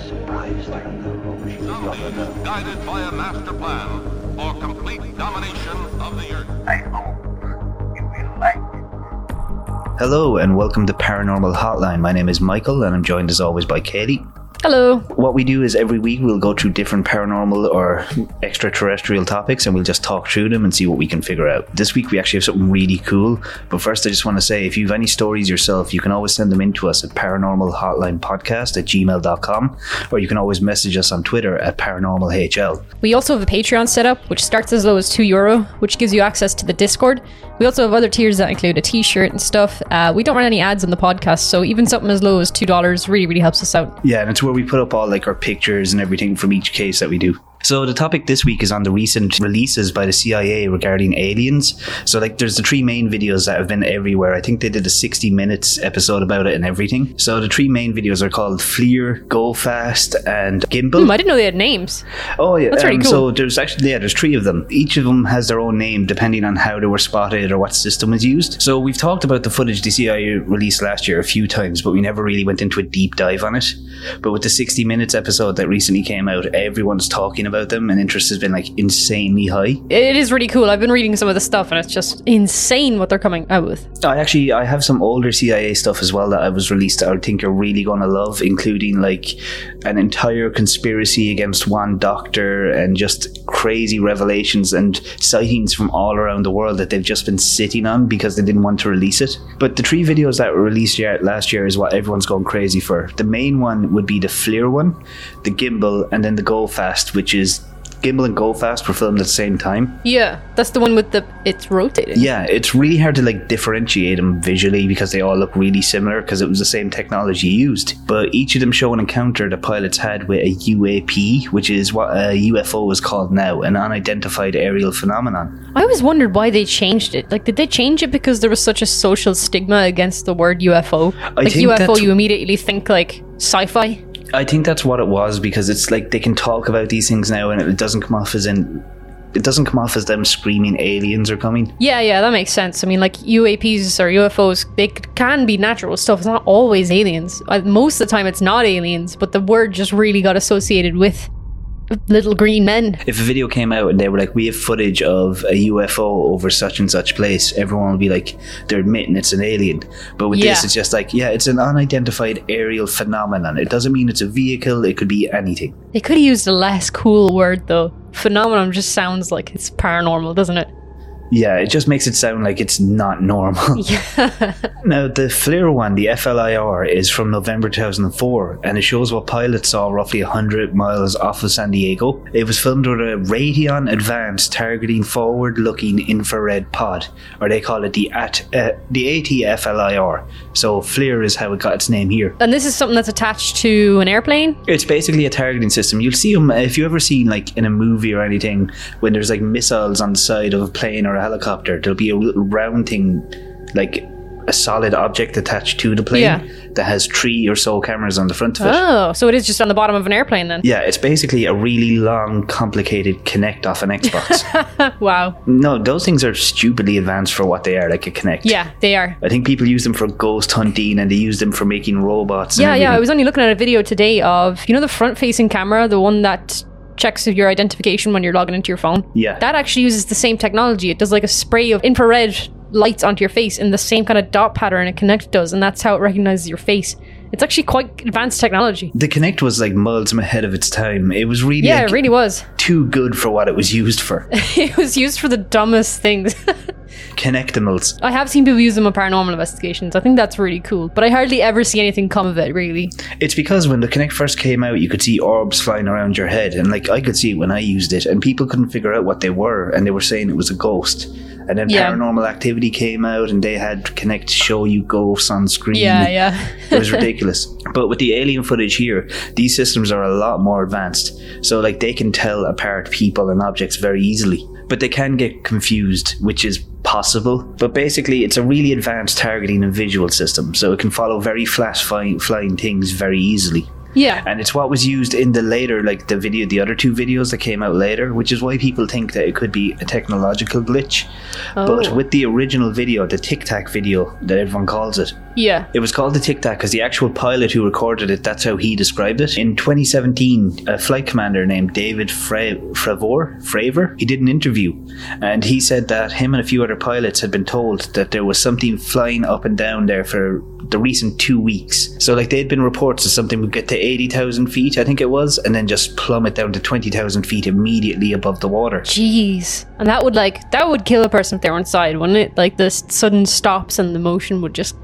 surprised I don't know what she was gonna know. guided by a master plan for complete domination of the earth. I hope you will like it. Hello and welcome to Paranormal Hotline. My name is Michael and I'm joined as always by Katie. Hello. What we do is every week we'll go through different paranormal or extraterrestrial topics and we'll just talk through them and see what we can figure out. This week we actually have something really cool, but first I just want to say if you have any stories yourself, you can always send them in to us at paranormalhotlinepodcast at gmail.com or you can always message us on Twitter at paranormalhl. We also have a Patreon set up, which starts as low as two euro, which gives you access to the Discord. We also have other tiers that include a T-shirt and stuff. Uh, we don't run any ads on the podcast, so even something as low as two dollars really, really helps us out. Yeah, and it's where we put up all like our pictures and everything from each case that we do. So the topic this week is on the recent releases by the CIA regarding aliens. So like there's the three main videos that have been everywhere. I think they did a 60 minutes episode about it and everything. So the three main videos are called FLIR, Go Fast, and Gimbal. Hmm, I didn't know they had names. Oh yeah, That's pretty cool. So there's actually yeah, there's three of them. Each of them has their own name depending on how they were spotted or what system was used. So we've talked about the footage the CIA released last year a few times, but we never really went into a deep dive on it. But with the 60 minutes episode that recently came out, everyone's talking about them, and interest has been like insanely high. It is really cool. I've been reading some of the stuff, and it's just insane what they're coming out with. I actually I have some older CIA stuff as well that I was released that I think you're really gonna love, including like an entire conspiracy against one doctor and just crazy revelations and sightings from all around the world that they've just been sitting on because they didn't want to release it. But the three videos that were released last year is what everyone's going crazy for. The main one would be the FLIR one, the gimbal, and then the Go Fast, which is gimbal and Go Fast were filmed at the same time. Yeah, that's the one with the it's rotating. Yeah, it's really hard to like differentiate them visually because they all look really similar because it was the same technology used. But each of them show an encounter the pilots had with a UAP, which is what a UFO is called now, an unidentified aerial phenomenon. I always wondered why they changed it. Like, did they change it because there was such a social stigma against the word UFO? I like think UFO, you immediately think like sci-fi. I think that's what it was because it's like they can talk about these things now and it doesn't come off as in. It doesn't come off as them screaming aliens are coming. Yeah, yeah, that makes sense. I mean, like UAPs or UFOs, they can be natural stuff. It's not always aliens. Uh, Most of the time, it's not aliens, but the word just really got associated with little green men. If a video came out and they were like, "We have footage of a UFO over such and such place," everyone would be like, "They're admitting it's an alien." But with this, it's just like, "Yeah, it's an unidentified aerial phenomenon. It doesn't mean it's a vehicle. It could be anything." They could have used a less cool word though. Phenomenon just sounds like it's paranormal, doesn't it? Yeah, it just makes it sound like it's not normal. Yeah. Now, the FLIR one, the FLIR, is from November 2004, and it shows what pilots saw roughly 100 miles off of San Diego. It was filmed with a Raytheon Advanced Targeting Forward-Looking Infrared Pod, or they call it the AT, uh, the ATFLIR. So FLIR is how it got its name here. and this is something that's attached to an airplane. It's basically a targeting system. You'll see them if you ever seen like in a movie or anything when there's like missiles on the side of a plane or a helicopter. There'll be a little round thing, like a solid object attached to the plane Yeah. that has three or so cameras on the front of it. Oh, so it is just on the bottom of an airplane then. Yeah, it's basically a really long, complicated Kinect off an Xbox. Wow. no, those things are stupidly advanced for what they are, like a Kinect. Yeah, they are. I think people use them for ghost hunting and they use them for making robots. and Yeah, yeah. I was only looking at a video today of you know the front-facing camera, the one that checks of your identification when you're logging into your phone. Yeah. That actually uses the same technology. It does like a spray of infrared lights onto your face in the same kind of dot pattern a Kinect does, and that's how it recognizes your face. It's actually quite advanced technology. the Kinect was like miles ahead of its time. It was really Yeah, like, it really was. too good for what it was used for. it was used for the dumbest things. Kinectimals. I have seen people use them in paranormal investigations. I think that's really cool, but I hardly ever see anything come of it, really. It's because when the Kinect first came out, you could see orbs flying around your head, and like I could see it when I used it, and people couldn't figure out what they were, and they were saying it was a ghost. And then Yeah. Paranormal Activity came out, and they had Kinect show you ghosts on screen. Yeah, yeah. it was ridiculous. But with the alien footage here, these systems are a lot more advanced. So like they can tell apart people and objects very easily. But they can get confused, which is possible. But basically it's a really advanced targeting and visual system. So it can follow very flying, flying things very easily. Yeah. And it's what was used in the later, like the video, the other two videos that came out later, which is why people think that it could be a technological glitch. But Oh. with the original video, the Tic Tac video that everyone calls it, Yeah. It was called the Tic Tac because the actual pilot who recorded it, that's how he described it. In 2017, a flight commander named David Fra- Fravor, Fravor, he did an interview and he said that him and a few other pilots had been told that there was something flying up and down there for the recent two weeks. So, like, they'd been reports of something would get to 80,000 feet, I think it was, and then just plummet down to 20,000 feet immediately above the water. Jeez. And that would like that would kill a person if they were inside, wouldn't it? Like the sudden stops and the motion would just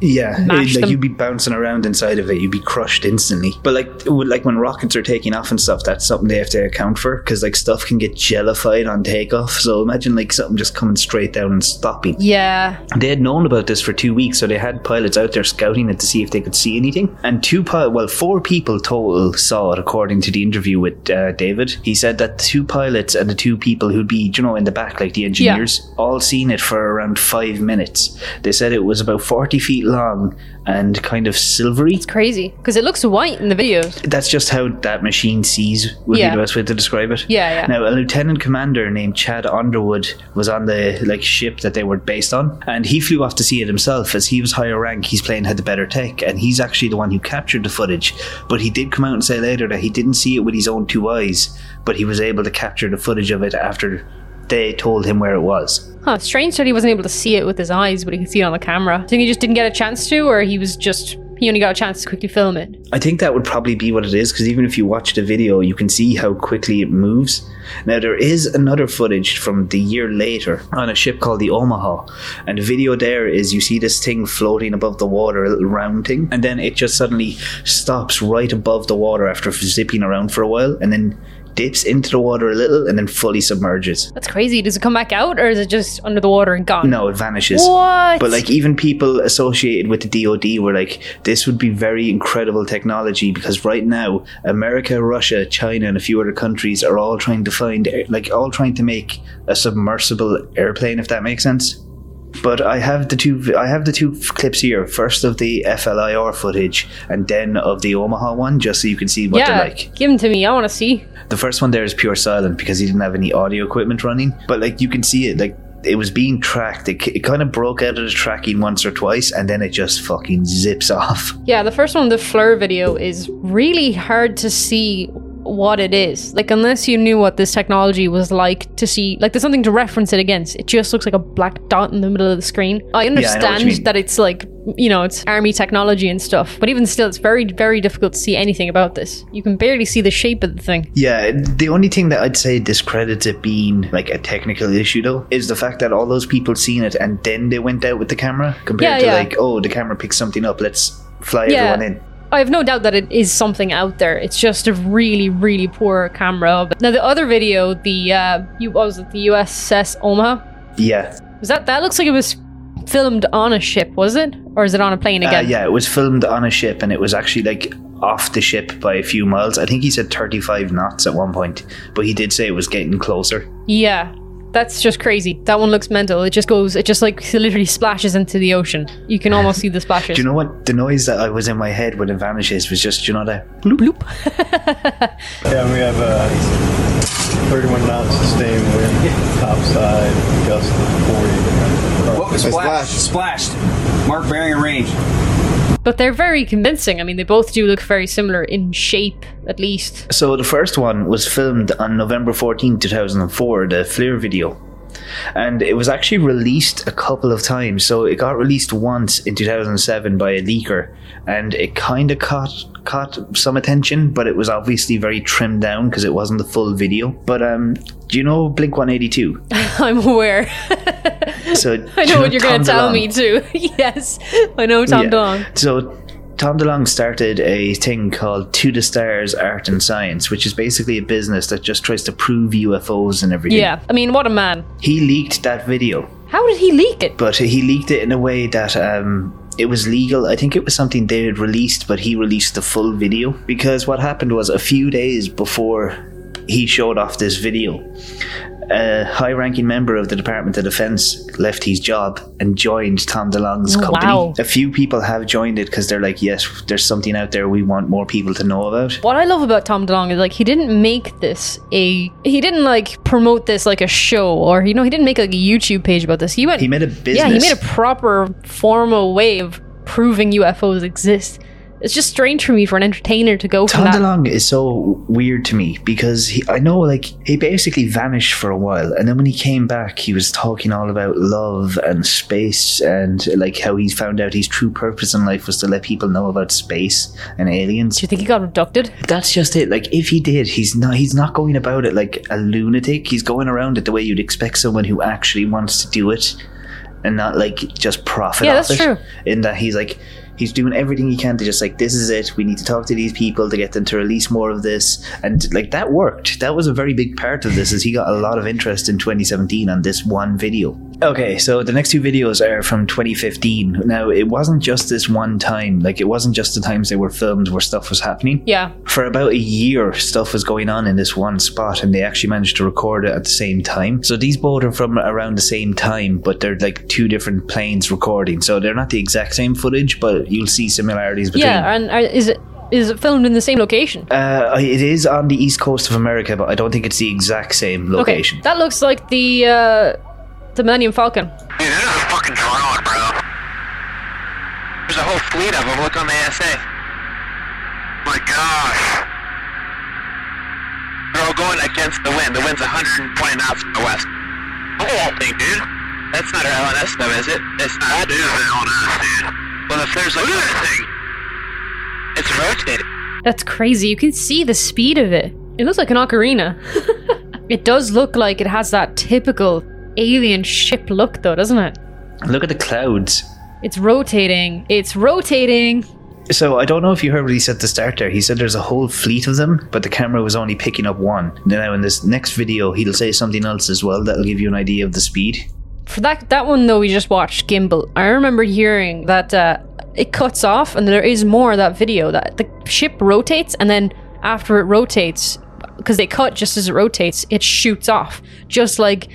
Yeah, Mash like you'd be bouncing around inside of it, you'd be crushed instantly. But like, like when rockets are taking off and stuff, that's something they have to account for because like stuff can get jellified on takeoff. So imagine like something just coming straight down and stopping. Yeah. They had known about this for two weeks, so they had pilots out there scouting it to see if they could see anything. And two, pi- well, four people total saw it, according to the interview with uh, David. He said that two pilots and the two people who'd be, you know, in the back, like the engineers, all seen it for around five minutes. They said it was about forty feet long and kind of silvery. It's crazy. Because it looks white in the videos. That's just how that machine sees. Would Yeah. be the best way to describe it. Yeah, yeah. Now, a lieutenant commander named Chad Underwood was on the like ship that they were based on, and he flew off to see it himself. As he was higher rank, his plane had the better tech, and he's actually the one who captured the footage. But he did come out and say later that he didn't see it with his own two eyes, but he was able to capture the footage of it after they told him where it was. Huh, strange that he wasn't able to see it with his eyes, but he could see it on the camera. I think he just didn't get a chance to, or he was just he only got a chance to quickly film it. I think that would probably be what it is because even if you watch the video, you can see how quickly it moves. Now, there is another footage from the year later on a ship called the Omaha, and the video there is you see this thing floating above the water, a little round thing, and then it just suddenly stops right above the water after zipping around for a while, and then dips into the water a little and then fully submerges. That's crazy. Does it come back out, or is it just under the water and gone? No, it vanishes. What? But like even people associated with the DoD were like, this would be very incredible technology because right now America, Russia, China, and a few other countries are all trying to find like all trying to make a submersible airplane, if that makes sense. But I have the two. I have the two clips here. First of the FLIR footage, and then of the Omaha one, just so you can see what yeah, they're like. give them to me. I want to see. The first one there is pure silent because he didn't have any audio equipment running. But like you can see it, like it was being tracked. It, it kind of broke out of the tracking once or twice, and then it just fucking zips off. Yeah, the first one, the FLIR video, is really hard to see what it is. Like, unless you knew what this technology was like to see, like, there's something to reference it against. It just looks like a black dot in the middle of the screen. I I know what you understand that it's like, you know, it's army technology and stuff, but even still, it's very, very difficult to see anything about this. You can barely see the shape of the thing. Yeah, the only thing that I'd say discredits it being like a technical issue though is the fact that all those people seen it and then they went out with the camera compared Yeah, to yeah. like, oh, the camera picked something up, let's fly Yeah. everyone in. I have no doubt that it is something out there. It's just a really, really poor camera. Now, the other video, the, uh, you, was it, the USS Omaha? Yeah, Was that that looks like it was filmed on a ship, was it? Or is it on a plane uh, again? yeah, it was filmed on a ship and it was actually like off the ship by a few miles. I think he said 35 knots at one point, but he did say it was getting closer. Yeah. That's just crazy. That one looks mental. It just goes it just like literally splashes into the ocean. You can almost see the splashes. Do you know what the noise that I was in my head when it vanishes was just, you know that bloop bloop. Yeah, we have uh, 31 knots sustained wind, topside, gust of 40. What was splashed? Splashed. Mark bearing and range. But they're very convincing. I mean, they both do look very similar in shape, at least. So the first one was filmed on November 14, 2004, the FLIR video. And it was actually released a couple of times. So it got released once in 2007 by a leaker and it kind of caught caught some attention, but it was obviously very trimmed down because it wasn't the full video. But um do you know Blink 182? I'm aware. So I know what you're going to tell me too. yes, I know Tom DeLonge. So Tom DeLonge started a thing called To the Stars Art and Science, which is basically a business that just tries to prove UFOs and everything. Yeah, I mean, what a man. He leaked that video, How did he leak it? but he leaked it in a way that um, it was legal. I think it was something they had released, but he released the full video. Because what happened was a few days before he showed off this video, a high ranking member of the Department of Defense left his job and joined Tom DeLonge's Oh, company. wow. A few people have joined it because they're like, yes, there's something out there we want more people to know about. What I love about Tom DeLonge is like he didn't make this a he didn't like promote this like a show or you know he didn't make like a YouTube page about this. He went He made a business. Yeah, he made a proper formal way of proving UFOs exist. It's just strange for me for an entertainer to go from Tom that. DeLonge is so weird to me because he, I know like he basically vanished for a while and then when he came back he was talking all about love and space and like how he found out his true purpose in life was to let people know about space and aliens. Do you think he got abducted? That's just it. Like if he did, he's not he's not going about it like a lunatic. He's going around it the way you'd expect someone who actually wants to do it and not like just profit Yeah, off that's it. true. In that he's like he's doing everything he can to just like this is it. We need to talk to these people to get them to release more of this. And like that worked. That was a very big part of this is he got a lot of interest in 2017 on this one video. Okay, so the next two videos are from 2015. Now it wasn't just this one time. Like it wasn't just the times they were filmed where stuff was happening Yeah. for about a year stuff was going on in this one spot and they actually managed to record it at the same time so these both are from around the same time but they're like two different planes recording so they're not the exact same footage but you'll see similarities between Yeah, and uh, is it is it filmed in the same location? uh, it is on the east coast of america but i don't think it's the exact same location Okay, that looks like the uh, the Millennium Falcon. Dude, that is a fucking drone, bro. There's a whole fleet of them. Look on the ASA. My gosh. They're all going against the wind. The wind's 120 knots from the west. Look at that thing, dude. That's not our LNS, though, is it? It's not. That is the LNS, dude. Well, if there's like... Look at that thing. It's rotating. That's crazy. You can see the speed of it. It looks like an ocarina. it does look like it has that typical alien ship look, though, doesn't it? look at the clouds It's rotating. It's rotating. So I don't know if you heard what he said at the start there. He said there's a whole fleet of them, but the camera was only picking up one. Now in this next video, he'll say something else as well that'll give you an idea of the speed. For that that one though, we just watched Gimbal. I remember hearing that uh, it cuts off, and there is more of that video that the ship rotates, and then after it rotates, because they cut just as it rotates, it shoots off, just like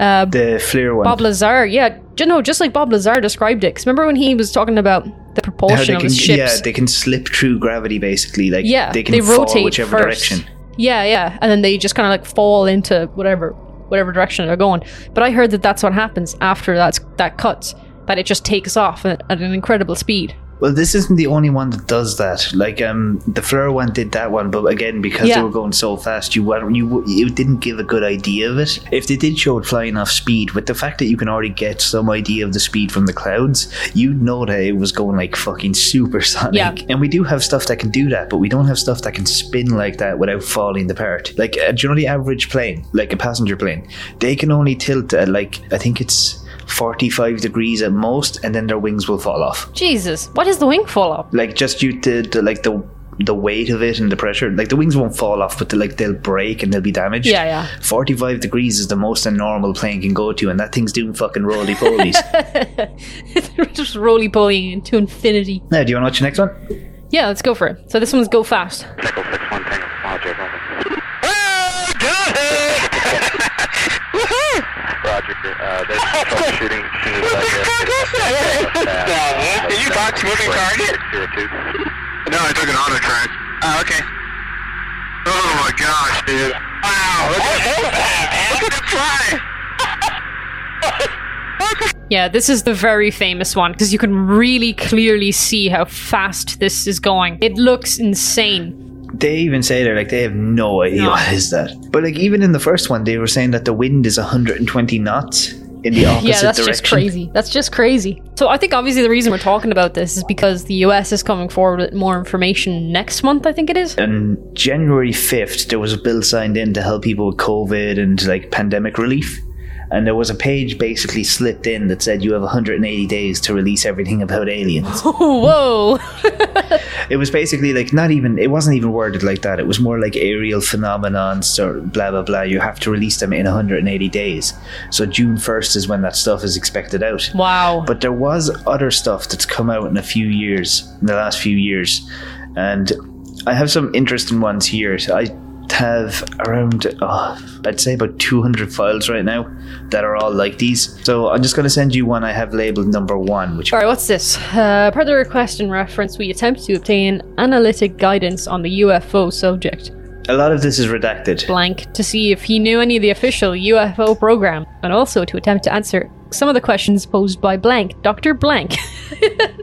Uh, the FLIR one. Bob Lazar. Yeah, ju- no, just like Bob Lazar described it. Because remember when he was talking about the propulsion of can, his yeah, they can slip through gravity basically. Like Yeah, they can they fall rotate whichever first. direction. Yeah, yeah, and then they just kind of like fall into whatever whatever direction they're going. But I heard that that's what happens after that's that cuts. That it just takes off at, at an incredible speed. Well, this isn't the only one that does that. Like um, the FLIR one did that one, but again, because Yeah. they were going so fast, you you you didn't give a good idea of it. If they did show it flying off speed, with the fact that you can already get some idea of the speed from the clouds, you'd know that it was going like fucking supersonic. Yeah. And we do have stuff that can do that, but we don't have stuff that can spin like that without falling apart. Like, uh, do you know the average plane, like a passenger plane, they can only tilt at like I think it's. 45 degrees at most and then their wings will fall off Jesus, what is the wing fall off? like just due to the, like the the weight of it and the pressure like the wings won't fall off but they, like they'll break and they'll be damaged Yeah, yeah. 45 degrees is the most a normal plane can go to and that thing's doing fucking roly polies just roly poly into infinity. now do you want to watch the next one Yeah, let's go for it. So this one's go fast. There's troubleshooting. Are you box moving target? No, I took an auto track. Oh, okay. Oh my gosh, dude. Wow, look at that. Look at it fly. Yeah, this is the very famous one because you can really clearly see how fast this is going. It looks insane. they even say they're like they have no idea No. what is that but like even in the first one they were saying that the wind is 120 knots in the opposite yeah, that's direction just crazy. That's just crazy. So I think obviously the reason we're talking about this is because the US is coming forward with more information next month. I think it is. on January 5th, there was a bill signed in to help people with COVID and like pandemic relief. And there was a page basically slipped in that said you have 180 days to release everything about aliens. Whoa! it was basically like not even, it wasn't even worded like that. It was more like aerial phenomenons or blah, blah, blah. You have to release them in 180 days. So June 1st is when that stuff is expected out. wow. But there was other stuff that's come out in a few years, in the last few years, and I have some interesting ones here. So I have around, oh, I'd say about 200 files right now that are all like these. So I'm just going to send you one I have labeled number one, which All right, what's this? Uh, per the request and reference, we attempt to obtain analytic guidance on the UFO subject. a lot of this is redacted. Blank to see if he knew any of the official UFO program, and also to attempt to answer some of the questions posed by Blank, Dr. Blank.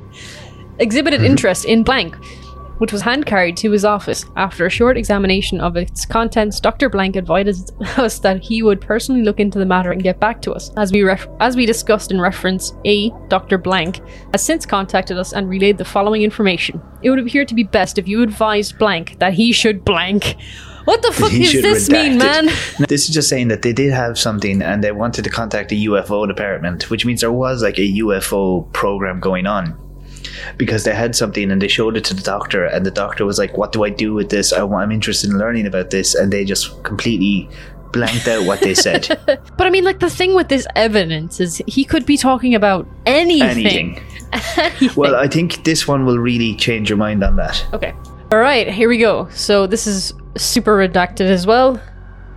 exhibited interest in blank, which was hand carried to his office. After a short examination of its contents, Dr. Blank advised us that he would personally look into the matter and get back to us. As we ref- as we discussed in reference, A. Dr. Blank has since contacted us and relayed the following information. It would appear to be best if you advised Blank that he should blank. What the fuck does this mean, it. man? This is just saying that they did have something and they wanted to contact the UFO department, which means there was like a UFO program going on. Because they had something and they showed it to the doctor, and the doctor was like, What do I do with this? I, I'm interested in learning about this. And they just completely blanked out what they said. But I mean, like the thing with this evidence is he could be talking about anything. Anything. Well, I think this one will really change your mind on that. Okay. All right, here we go. So this is super redacted as well.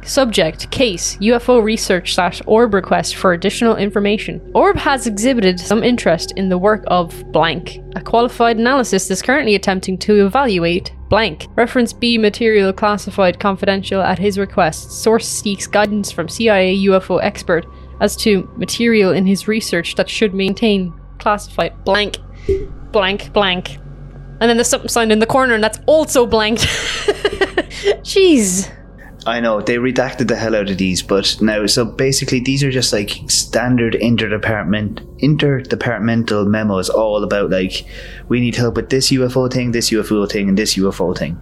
Subject case UFO research slash orb request for additional information. Orb has exhibited some interest in the work of blank. A qualified analyst is currently attempting to evaluate blank. Reference B material classified confidential at his request. Source seeks guidance from CIA UFO expert as to material in his research that should maintain classified blank blank blank. And then there's something signed in the corner, and that's also blanked. Jeez. I know they redacted the hell out of these, but now so basically these are just like standard interdepartment interdepartmental memos, all about like we need help with this UFO thing, this UFO thing, and this UFO thing.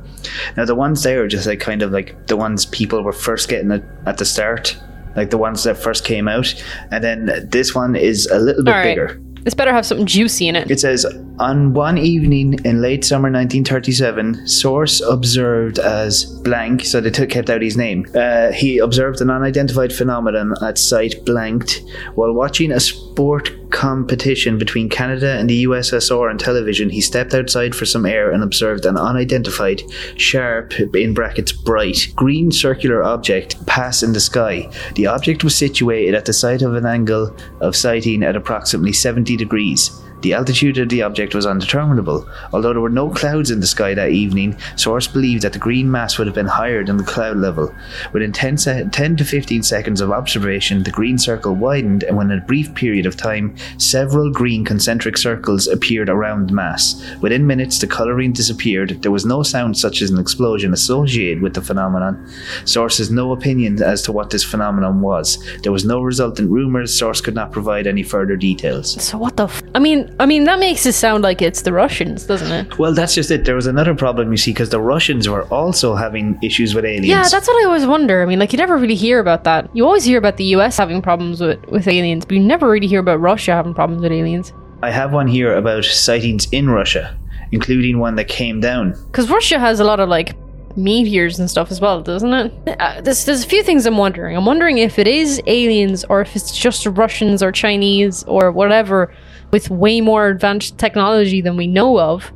Now the ones there are just like kind of like the ones people were first getting at, at the start, like the ones that first came out, and then this one is a little bit right. bigger. This better have something juicy in it. It says on one evening in late summer 1937, source observed as blank, so they took kept out his name. Uh, he observed an unidentified phenomenon at site blanked while watching a sport competition between Canada and the USSR on television. He stepped outside for some air and observed an unidentified, sharp in brackets bright green circular object pass in the sky. The object was situated at the site of an angle of sighting at approximately 70 degrees. The altitude of the object was undeterminable. Although there were no clouds in the sky that evening, source believed that the green mass would have been higher than the cloud level. Within 10, se- 10 to 15 seconds of observation, the green circle widened, and within a brief period of time, several green concentric circles appeared around the mass. Within minutes, the colouring disappeared. There was no sound such as an explosion associated with the phenomenon. Source has no opinion as to what this phenomenon was. There was no resultant rumours. Source could not provide any further details. So what the? F- I mean, I mean that makes it sound like it's the Russians, doesn't it? Well, that's just it. There was another problem, you see, because the Russians were also having issues with aliens. Yeah, that's what I always wonder. I mean, like you never really hear about that. You always hear about the U.S. having problems with with aliens, but you never really hear about Russia having problems with aliens. I have one here about sightings in Russia, including one that came down. Because Russia has a lot of like meteors and stuff as well, doesn't it? Uh, there's, there's a few things I'm wondering. I'm wondering if it is aliens or if it's just Russians or Chinese or whatever with way more advanced technology than we know of.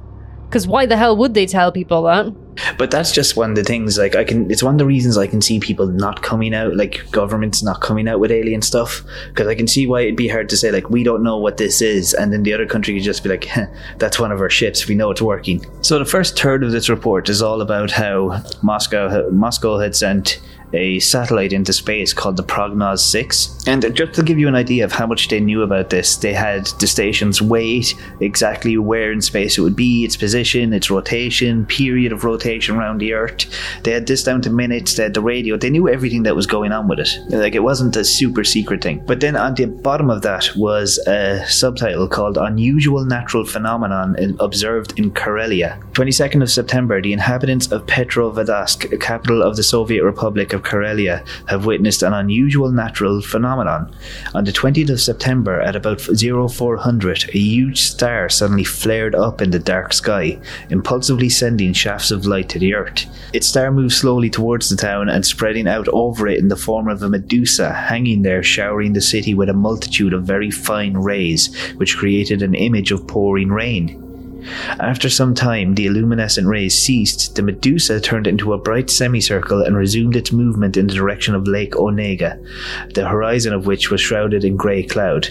Because why the hell would they tell people that? But that's just one of the things. Like I can, it's one of the reasons I can see people not coming out, like governments not coming out with alien stuff, because I can see why it'd be hard to say like we don't know what this is, and then the other country could just be like, "Heh, that's one of our ships. We know it's working. So the first third of this report is all about how Moscow, Moscow had sent a satellite into space called the Prognoz 6. And just to give you an idea of how much they knew about this, they had the station's weight, exactly where in space it would be, its position, its rotation, period of rotation around the Earth. They had this down to minutes, they had the radio, they knew everything that was going on with it. Like it wasn't a super secret thing. But then on the bottom of that was a subtitle called Unusual Natural Phenomenon Observed in Karelia. 22nd of September, the inhabitants of Petrozavodsk, capital of the Soviet Republic of Karelia, have witnessed an unusual natural phenomenon. On the 20th of September, at about 0400, a huge star suddenly flared up in the dark sky, impulsively sending shafts of light to the earth. Its star moved slowly towards the town and spreading out over it in the form of a medusa, hanging there, showering the city with a multitude of very fine rays, which created an image of pouring rain. After some time, the luminescent rays ceased. The Medusa turned into a bright semicircle and resumed its movement in the direction of Lake Onega, the horizon of which was shrouded in grey cloud.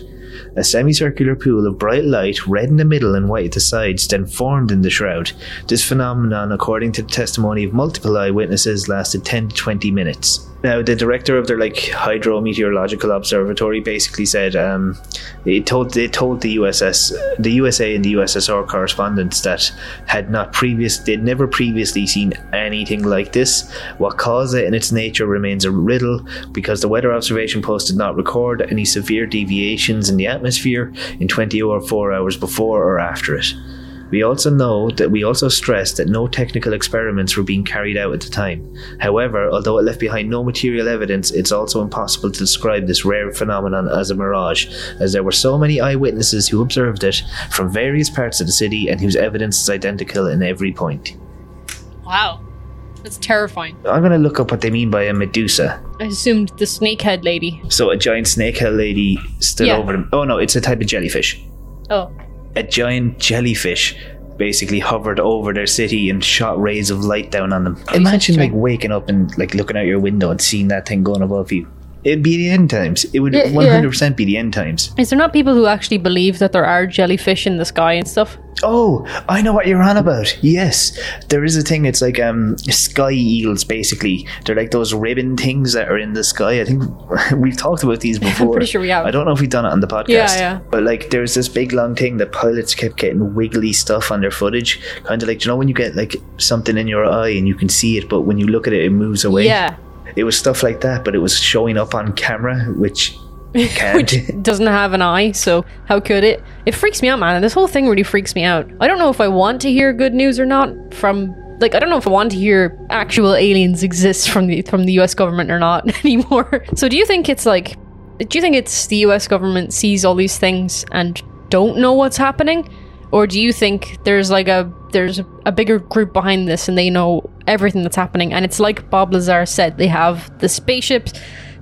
A semicircular pool of bright light, red in the middle and white at the sides, then formed in the shroud. This phenomenon, according to the testimony of multiple eyewitnesses, lasted 10 to 20 minutes. Now, the director of their like hydrometeorological observatory basically said um, it told they told the USS, the USA and the USSR correspondents that had not previous they'd never previously seen anything like this. What caused it and its nature remains a riddle because the weather observation post did not record any severe deviations in the atmosphere in 24 hours before or after it. We also know that we also stressed that no technical experiments were being carried out at the time. However, although it left behind no material evidence, it's also impossible to describe this rare phenomenon as a mirage, as there were so many eyewitnesses who observed it from various parts of the city and whose evidence is identical in every point. Wow. That's terrifying. I'm going to look up what they mean by a Medusa. I assumed the snakehead lady. So, a giant snakehead lady stood Yeah. over them. Oh, no, it's a type of jellyfish. Oh. A giant jellyfish basically hovered over their city and shot rays of light down on them. Imagine like waking up and like looking out your window and seeing that thing going above you. It'd be the end times. It would one hundred percent be the end times. Is there not people who actually believe that there are jellyfish in the sky and stuff? Oh, I know what you're on about. Yes, there is a thing. It's like um sky eels. Basically, they're like those ribbon things that are in the sky. I think we've talked about these before. pretty sure we have. I don't know if we've done it on the podcast. Yeah, yeah. But like, there's this big long thing that pilots kept getting wiggly stuff on their footage. Kind of like, you know, when you get like something in your eye and you can see it, but when you look at it, it moves away. Yeah. It was stuff like that, but it was showing up on camera, which can't. Which doesn't have an eye, so how could it? It freaks me out, man. This whole thing really freaks me out. I don't know if I want to hear good news or not from like I don't know if I want to hear actual aliens exist from the from the US government or not anymore. So do you think it's like do you think it's the US government sees all these things and don't know what's happening? Or do you think there's like a there's a bigger group behind this and they know everything that's happening and it's like Bob Lazar said, they have the spaceships,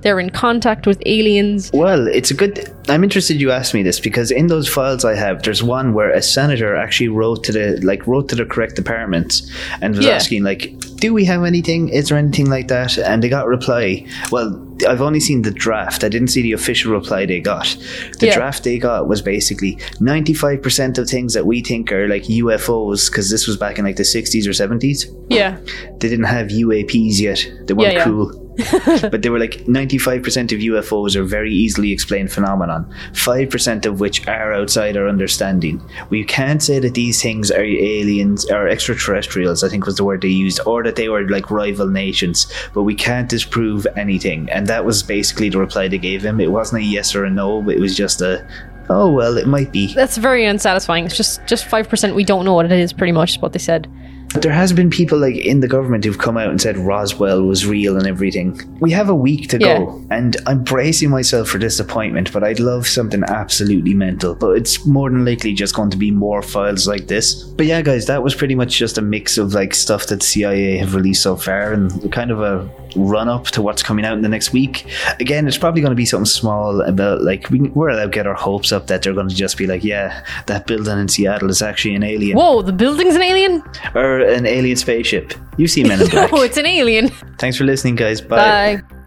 they're in contact with aliens. Well, it's a good. I'm interested you asked me this because in those files I have, there's one where a senator actually wrote to the like wrote to the correct departments and was Yeah. asking like, "Do we have anything? Is there anything like that?" And they got a reply. Well, I've only seen the draft. I didn't see the official reply they got. The Yeah. draft they got was basically 95% of things that we think are like UFOs because this was back in like the 60s or 70s. Yeah. They didn't have UAPs yet. They weren't yeah. cool. but they were like 95% of UFOs are very easily explained phenomenon, 5% of which are outside our understanding. We can't say that these things are aliens or extraterrestrials, I think was the word they used, or that they were like rival nations, but we can't disprove anything. And that was basically the reply they gave him. It wasn't a yes or a no, but it was just a, oh, well, it might be. That's very unsatisfying. It's just just five percent. We don't know what it is. Pretty much is what they said. But there has been people like in the government who've come out and said Roswell was real and everything. We have a week to Yeah. go, and I'm bracing myself for disappointment. But I'd love something absolutely mental. But it's more than likely just going to be more files like this. But yeah, guys, that was pretty much just a mix of like stuff that CIA have released so far, and kind of a run up to what's coming out in the next week. Again, it's probably going to be something small about like we, we're allowed to get our hopes up that they're going to just be like, yeah, that building in Seattle is actually an alien Whoa, the building's an alien. or an alien spaceship. You've seen Men in Black. Oh, it's an alien. Thanks for listening, guys. Bye. Bye.